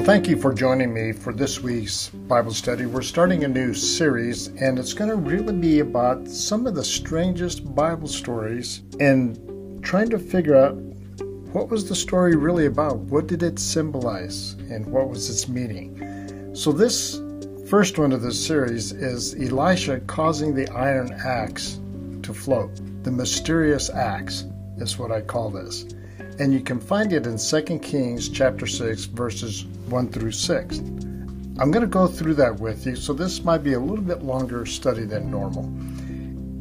Well, thank you for joining me for this week's Bible study. We're starting a new series, and it's going to really be about some of the strangest Bible stories and trying to figure out what was the story really about? What did it symbolize? And what was its meaning? So, this first one of this series is Elisha causing the iron axe to float. The mysterious axe is what I call this and you can find it in 2 Kings chapter 6 verses 1 through 6. I'm going to go through that with you, so this might be a little bit longer study than normal.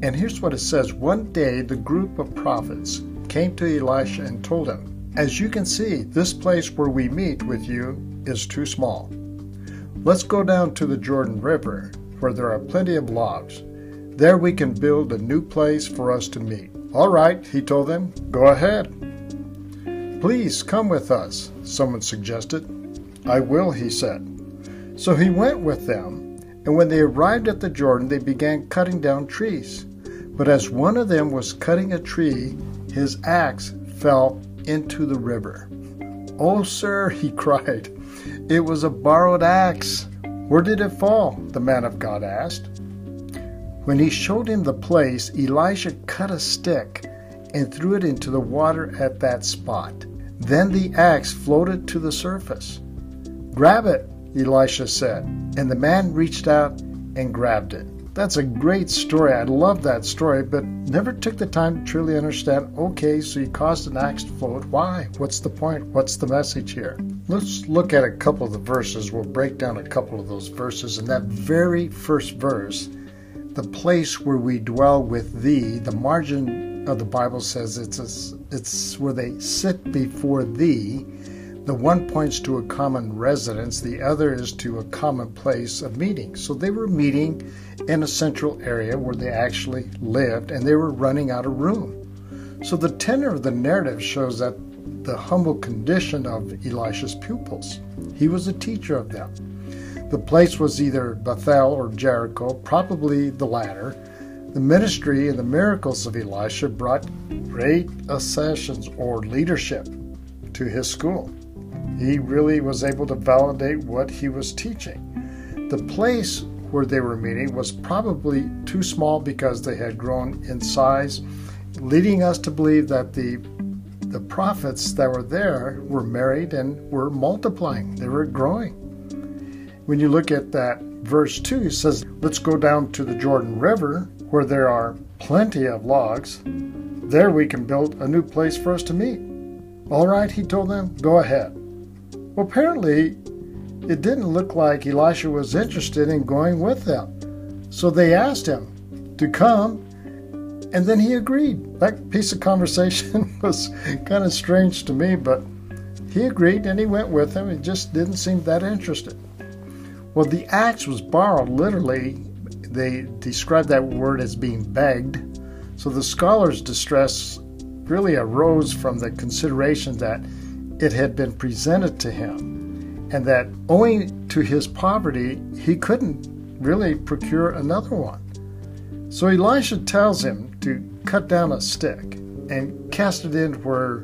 And here's what it says One day the group of prophets came to Elisha and told him, As you can see, this place where we meet with you is too small. Let's go down to the Jordan River, where there are plenty of logs. There we can build a new place for us to meet. All right, he told them, go ahead. Please come with us, someone suggested. I will, he said. So he went with them, and when they arrived at the Jordan, they began cutting down trees. But as one of them was cutting a tree, his axe fell into the river. Oh, sir, he cried, it was a borrowed axe. Where did it fall? the man of God asked. When he showed him the place, Elijah cut a stick and threw it into the water at that spot. Then the axe floated to the surface. Grab it, Elisha said, and the man reached out and grabbed it. That's a great story. I love that story, but never took the time to truly understand okay, so you caused an axe to float. Why? What's the point? What's the message here? Let's look at a couple of the verses. We'll break down a couple of those verses. In that very first verse, the place where we dwell with thee, the margin of the Bible says it's a, it's where they sit before thee. The one points to a common residence, the other is to a common place of meeting. So they were meeting in a central area where they actually lived and they were running out of room. So the tenor of the narrative shows that the humble condition of Elisha's pupils. He was a teacher of them. The place was either Bethel or Jericho, probably the latter, the ministry and the miracles of Elisha brought great accessions or leadership to his school. He really was able to validate what he was teaching. The place where they were meeting was probably too small because they had grown in size, leading us to believe that the the prophets that were there were married and were multiplying. They were growing. When you look at that verse 2, it says, Let's go down to the Jordan River where there are plenty of logs. There we can build a new place for us to meet. All right, he told them, go ahead. Well, apparently, it didn't look like Elisha was interested in going with them. So they asked him to come, and then he agreed. That piece of conversation was kind of strange to me, but he agreed and he went with them. He just didn't seem that interested. Well, the axe was borrowed literally they describe that word as being begged. So the scholar's distress really arose from the consideration that it had been presented to him and that owing to his poverty, he couldn't really procure another one. So Elisha tells him to cut down a stick and cast it in where,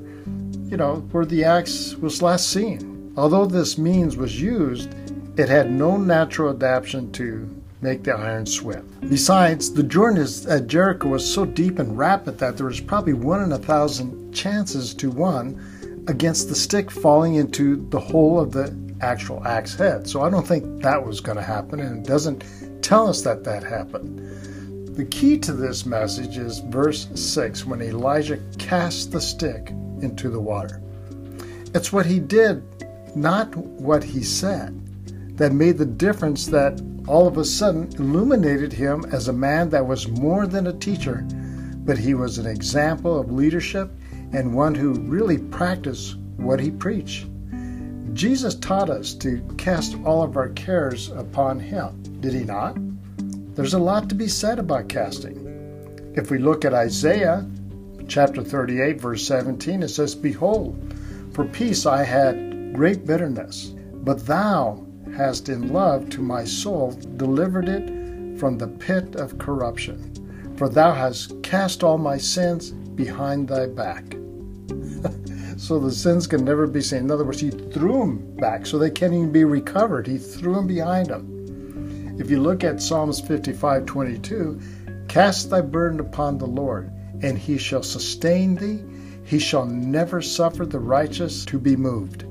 you know, where the axe was last seen. Although this means was used, it had no natural adaptation to make the iron swim. Besides, the Jordan at Jericho was so deep and rapid that there was probably one in a thousand chances to one against the stick falling into the hole of the actual axe head. So I don't think that was going to happen, and it doesn't tell us that that happened. The key to this message is verse 6 when Elijah cast the stick into the water. It's what he did, not what he said, that made the difference that all of a sudden illuminated him as a man that was more than a teacher, but he was an example of leadership and one who really practiced what he preached. Jesus taught us to cast all of our cares upon him, did he not? There's a lot to be said about casting. If we look at Isaiah chapter 38, verse 17, it says, Behold, for peace I had great bitterness, but thou hast in love to my soul delivered it from the pit of corruption. For thou hast cast all my sins behind thy back. so the sins can never be seen. In other words, he threw them back so they can't even be recovered. He threw them behind him. If you look at Psalms 55 22, cast thy burden upon the Lord, and he shall sustain thee. He shall never suffer the righteous to be moved.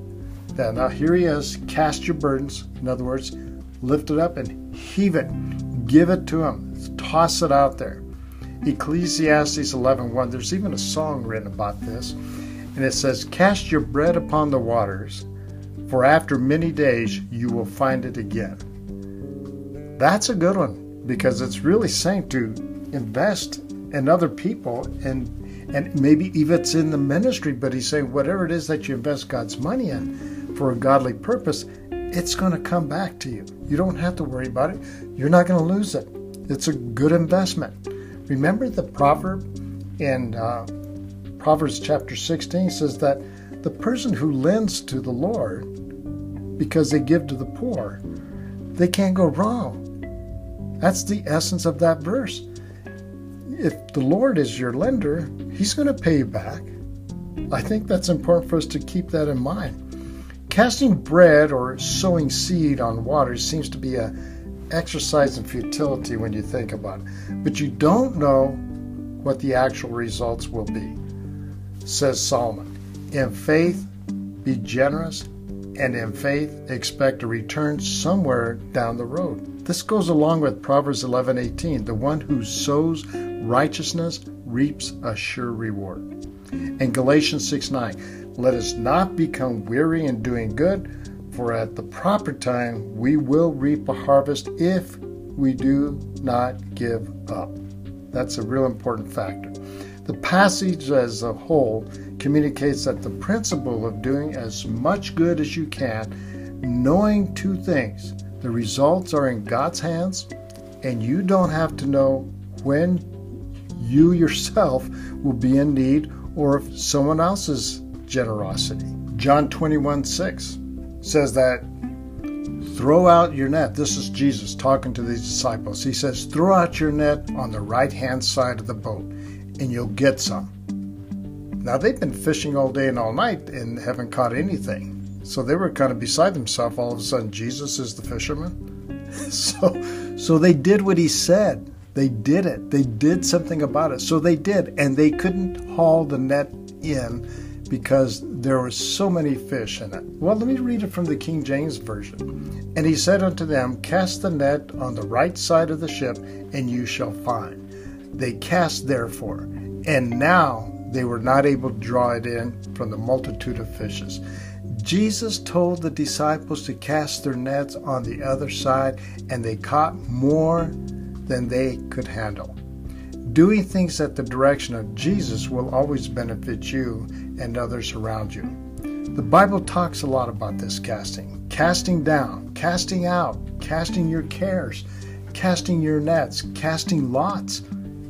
Now, now here he is, cast your burdens. In other words, lift it up and heave it. Give it to him. Toss it out there. Ecclesiastes 11:1. There's even a song written about this, and it says, "Cast your bread upon the waters, for after many days you will find it again." That's a good one because it's really saying to invest in other people and and maybe even it's in the ministry, but he's saying whatever it is that you invest God's money in for a godly purpose, it's going to come back to you. You don't have to worry about it. You're not going to lose it. It's a good investment. Remember the proverb in uh, Proverbs chapter 16 says that the person who lends to the Lord because they give to the poor, they can't go wrong. That's the essence of that verse. If the Lord is your lender, He's going to pay you back. I think that's important for us to keep that in mind. Casting bread or sowing seed on water seems to be a exercise in futility when you think about it. But you don't know what the actual results will be. Says Solomon, in faith, be generous, and in faith, expect a return somewhere down the road. This goes along with Proverbs 11:18, the one who sows righteousness reaps a sure reward. And Galatians 6:9, let us not become weary in doing good, for at the proper time we will reap a harvest if we do not give up. That's a real important factor. The passage as a whole communicates that the principle of doing as much good as you can, knowing two things the results are in God's hands, and you don't have to know when you yourself will be in need or if someone else's generosity. John 21 6 says that throw out your net. This is Jesus talking to these disciples. He says, throw out your net on the right hand side of the boat and you'll get some. Now they've been fishing all day and all night and haven't caught anything. So they were kind of beside themselves. All of a sudden, Jesus is the fisherman. So, so they did what he said. They did it. They did something about it. So they did, and they couldn't haul the net in because there were so many fish in it. Well, let me read it from the King James Version. And he said unto them, Cast the net on the right side of the ship, and you shall find. They cast therefore, and now they were not able to draw it in from the multitude of fishes. Jesus told the disciples to cast their nets on the other side, and they caught more than they could handle. Doing things at the direction of Jesus will always benefit you and others around you. The Bible talks a lot about this casting casting down, casting out, casting your cares, casting your nets, casting lots,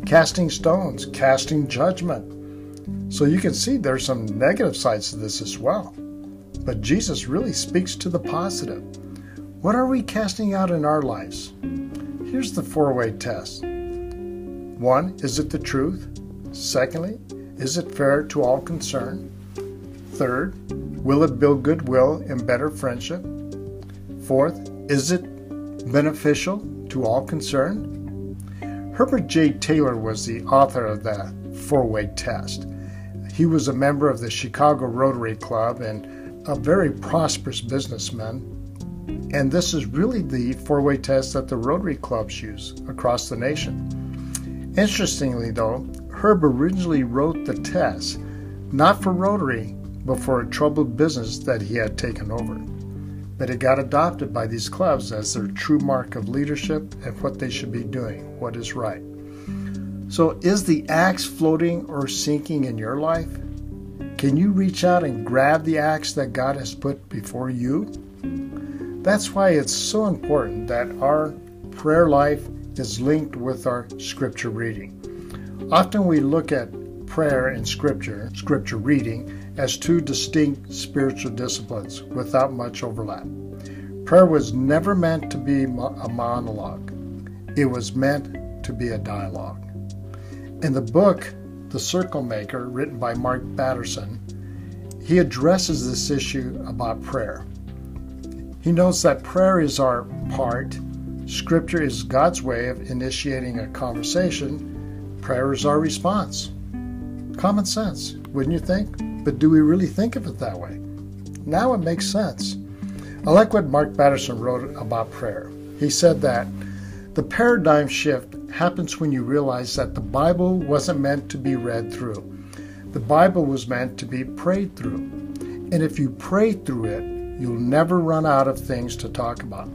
casting stones, casting judgment. So you can see there's some negative sides to this as well. But Jesus really speaks to the positive. What are we casting out in our lives? Here's the four way test one, is it the truth? Secondly, is it fair to all concerned? Third, will it build goodwill and better friendship? Fourth, is it beneficial to all concerned? Herbert J. Taylor was the author of the four way test. He was a member of the Chicago Rotary Club and a very prosperous businessman. And this is really the four way test that the Rotary clubs use across the nation. Interestingly, though, Herb originally wrote the test not for Rotary, but for a troubled business that he had taken over. But it got adopted by these clubs as their true mark of leadership and what they should be doing, what is right. So, is the axe floating or sinking in your life? Can you reach out and grab the axe that God has put before you? That's why it's so important that our prayer life is linked with our scripture reading. Often we look at prayer and scripture, scripture reading, as two distinct spiritual disciplines without much overlap. Prayer was never meant to be a monologue, it was meant to be a dialogue. In the book, The Circle Maker, written by Mark Batterson, he addresses this issue about prayer. He notes that prayer is our part, Scripture is God's way of initiating a conversation, prayer is our response. Common sense, wouldn't you think? But do we really think of it that way? Now it makes sense. I like what Mark Batterson wrote about prayer. He said that the paradigm shift happens when you realize that the Bible wasn't meant to be read through. The Bible was meant to be prayed through. And if you pray through it, you'll never run out of things to talk about.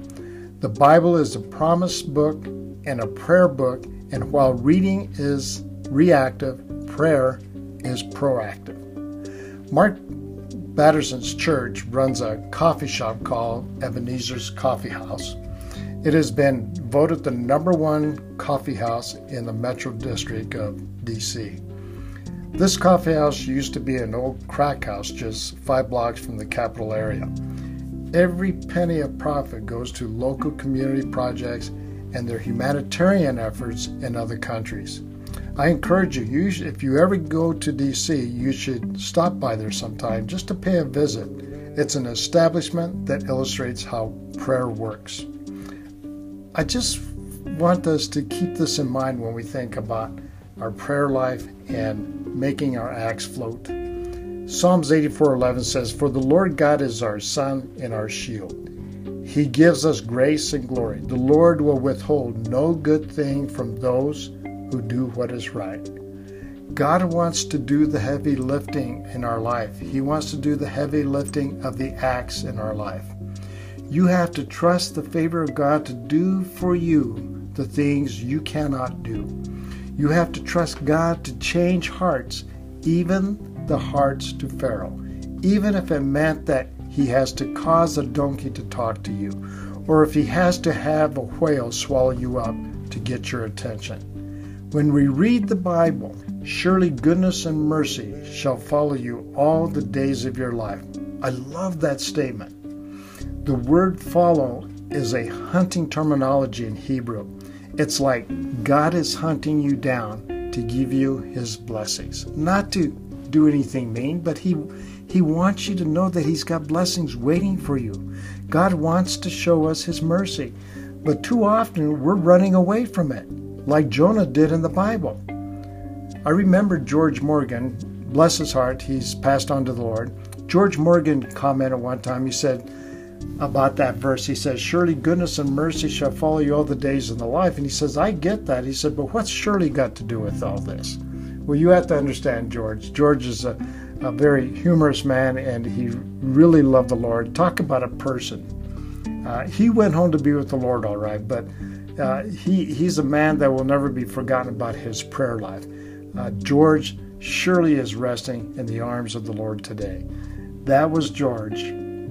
The Bible is a promise book and a prayer book, and while reading is reactive, prayer is proactive. Mark Batterson's church runs a coffee shop called Ebenezer's Coffee House. It has been voted the number one coffee house in the Metro District of DC. This coffee house used to be an old crack house just five blocks from the capital area. Every penny of profit goes to local community projects and their humanitarian efforts in other countries. I encourage you, you if you ever go to DC, you should stop by there sometime just to pay a visit. It's an establishment that illustrates how prayer works. I just want us to keep this in mind when we think about our prayer life and making our acts float. Psalms 84:11 says, "For the Lord God is our sun and our shield. He gives us grace and glory. The Lord will withhold no good thing from those who do what is right." God wants to do the heavy lifting in our life. He wants to do the heavy lifting of the acts in our life. You have to trust the favor of God to do for you the things you cannot do. You have to trust God to change hearts, even the hearts to Pharaoh, even if it meant that he has to cause a donkey to talk to you, or if he has to have a whale swallow you up to get your attention. When we read the Bible, surely goodness and mercy shall follow you all the days of your life. I love that statement. The word follow is a hunting terminology in Hebrew. It's like God is hunting you down to give you his blessings. Not to do anything mean, but he he wants you to know that he's got blessings waiting for you. God wants to show us his mercy, but too often we're running away from it, like Jonah did in the Bible. I remember George Morgan, bless his heart, he's passed on to the Lord. George Morgan commented one time, he said, about that verse. He says, Surely goodness and mercy shall follow you all the days of the life. And he says, I get that. He said, But what's surely got to do with all this? Well, you have to understand George. George is a, a very humorous man and he really loved the Lord. Talk about a person. Uh, he went home to be with the Lord, all right, but uh, he, he's a man that will never be forgotten about his prayer life. Uh, George surely is resting in the arms of the Lord today. That was George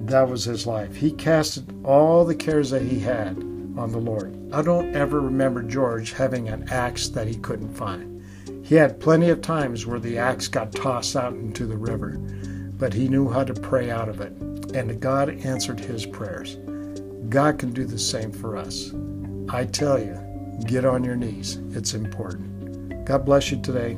that was his life. He casted all the cares that he had on the Lord. I don't ever remember George having an axe that he couldn't find. He had plenty of times where the axe got tossed out into the river, but he knew how to pray out of it, and God answered his prayers. God can do the same for us. I tell you, get on your knees. It's important. God bless you today.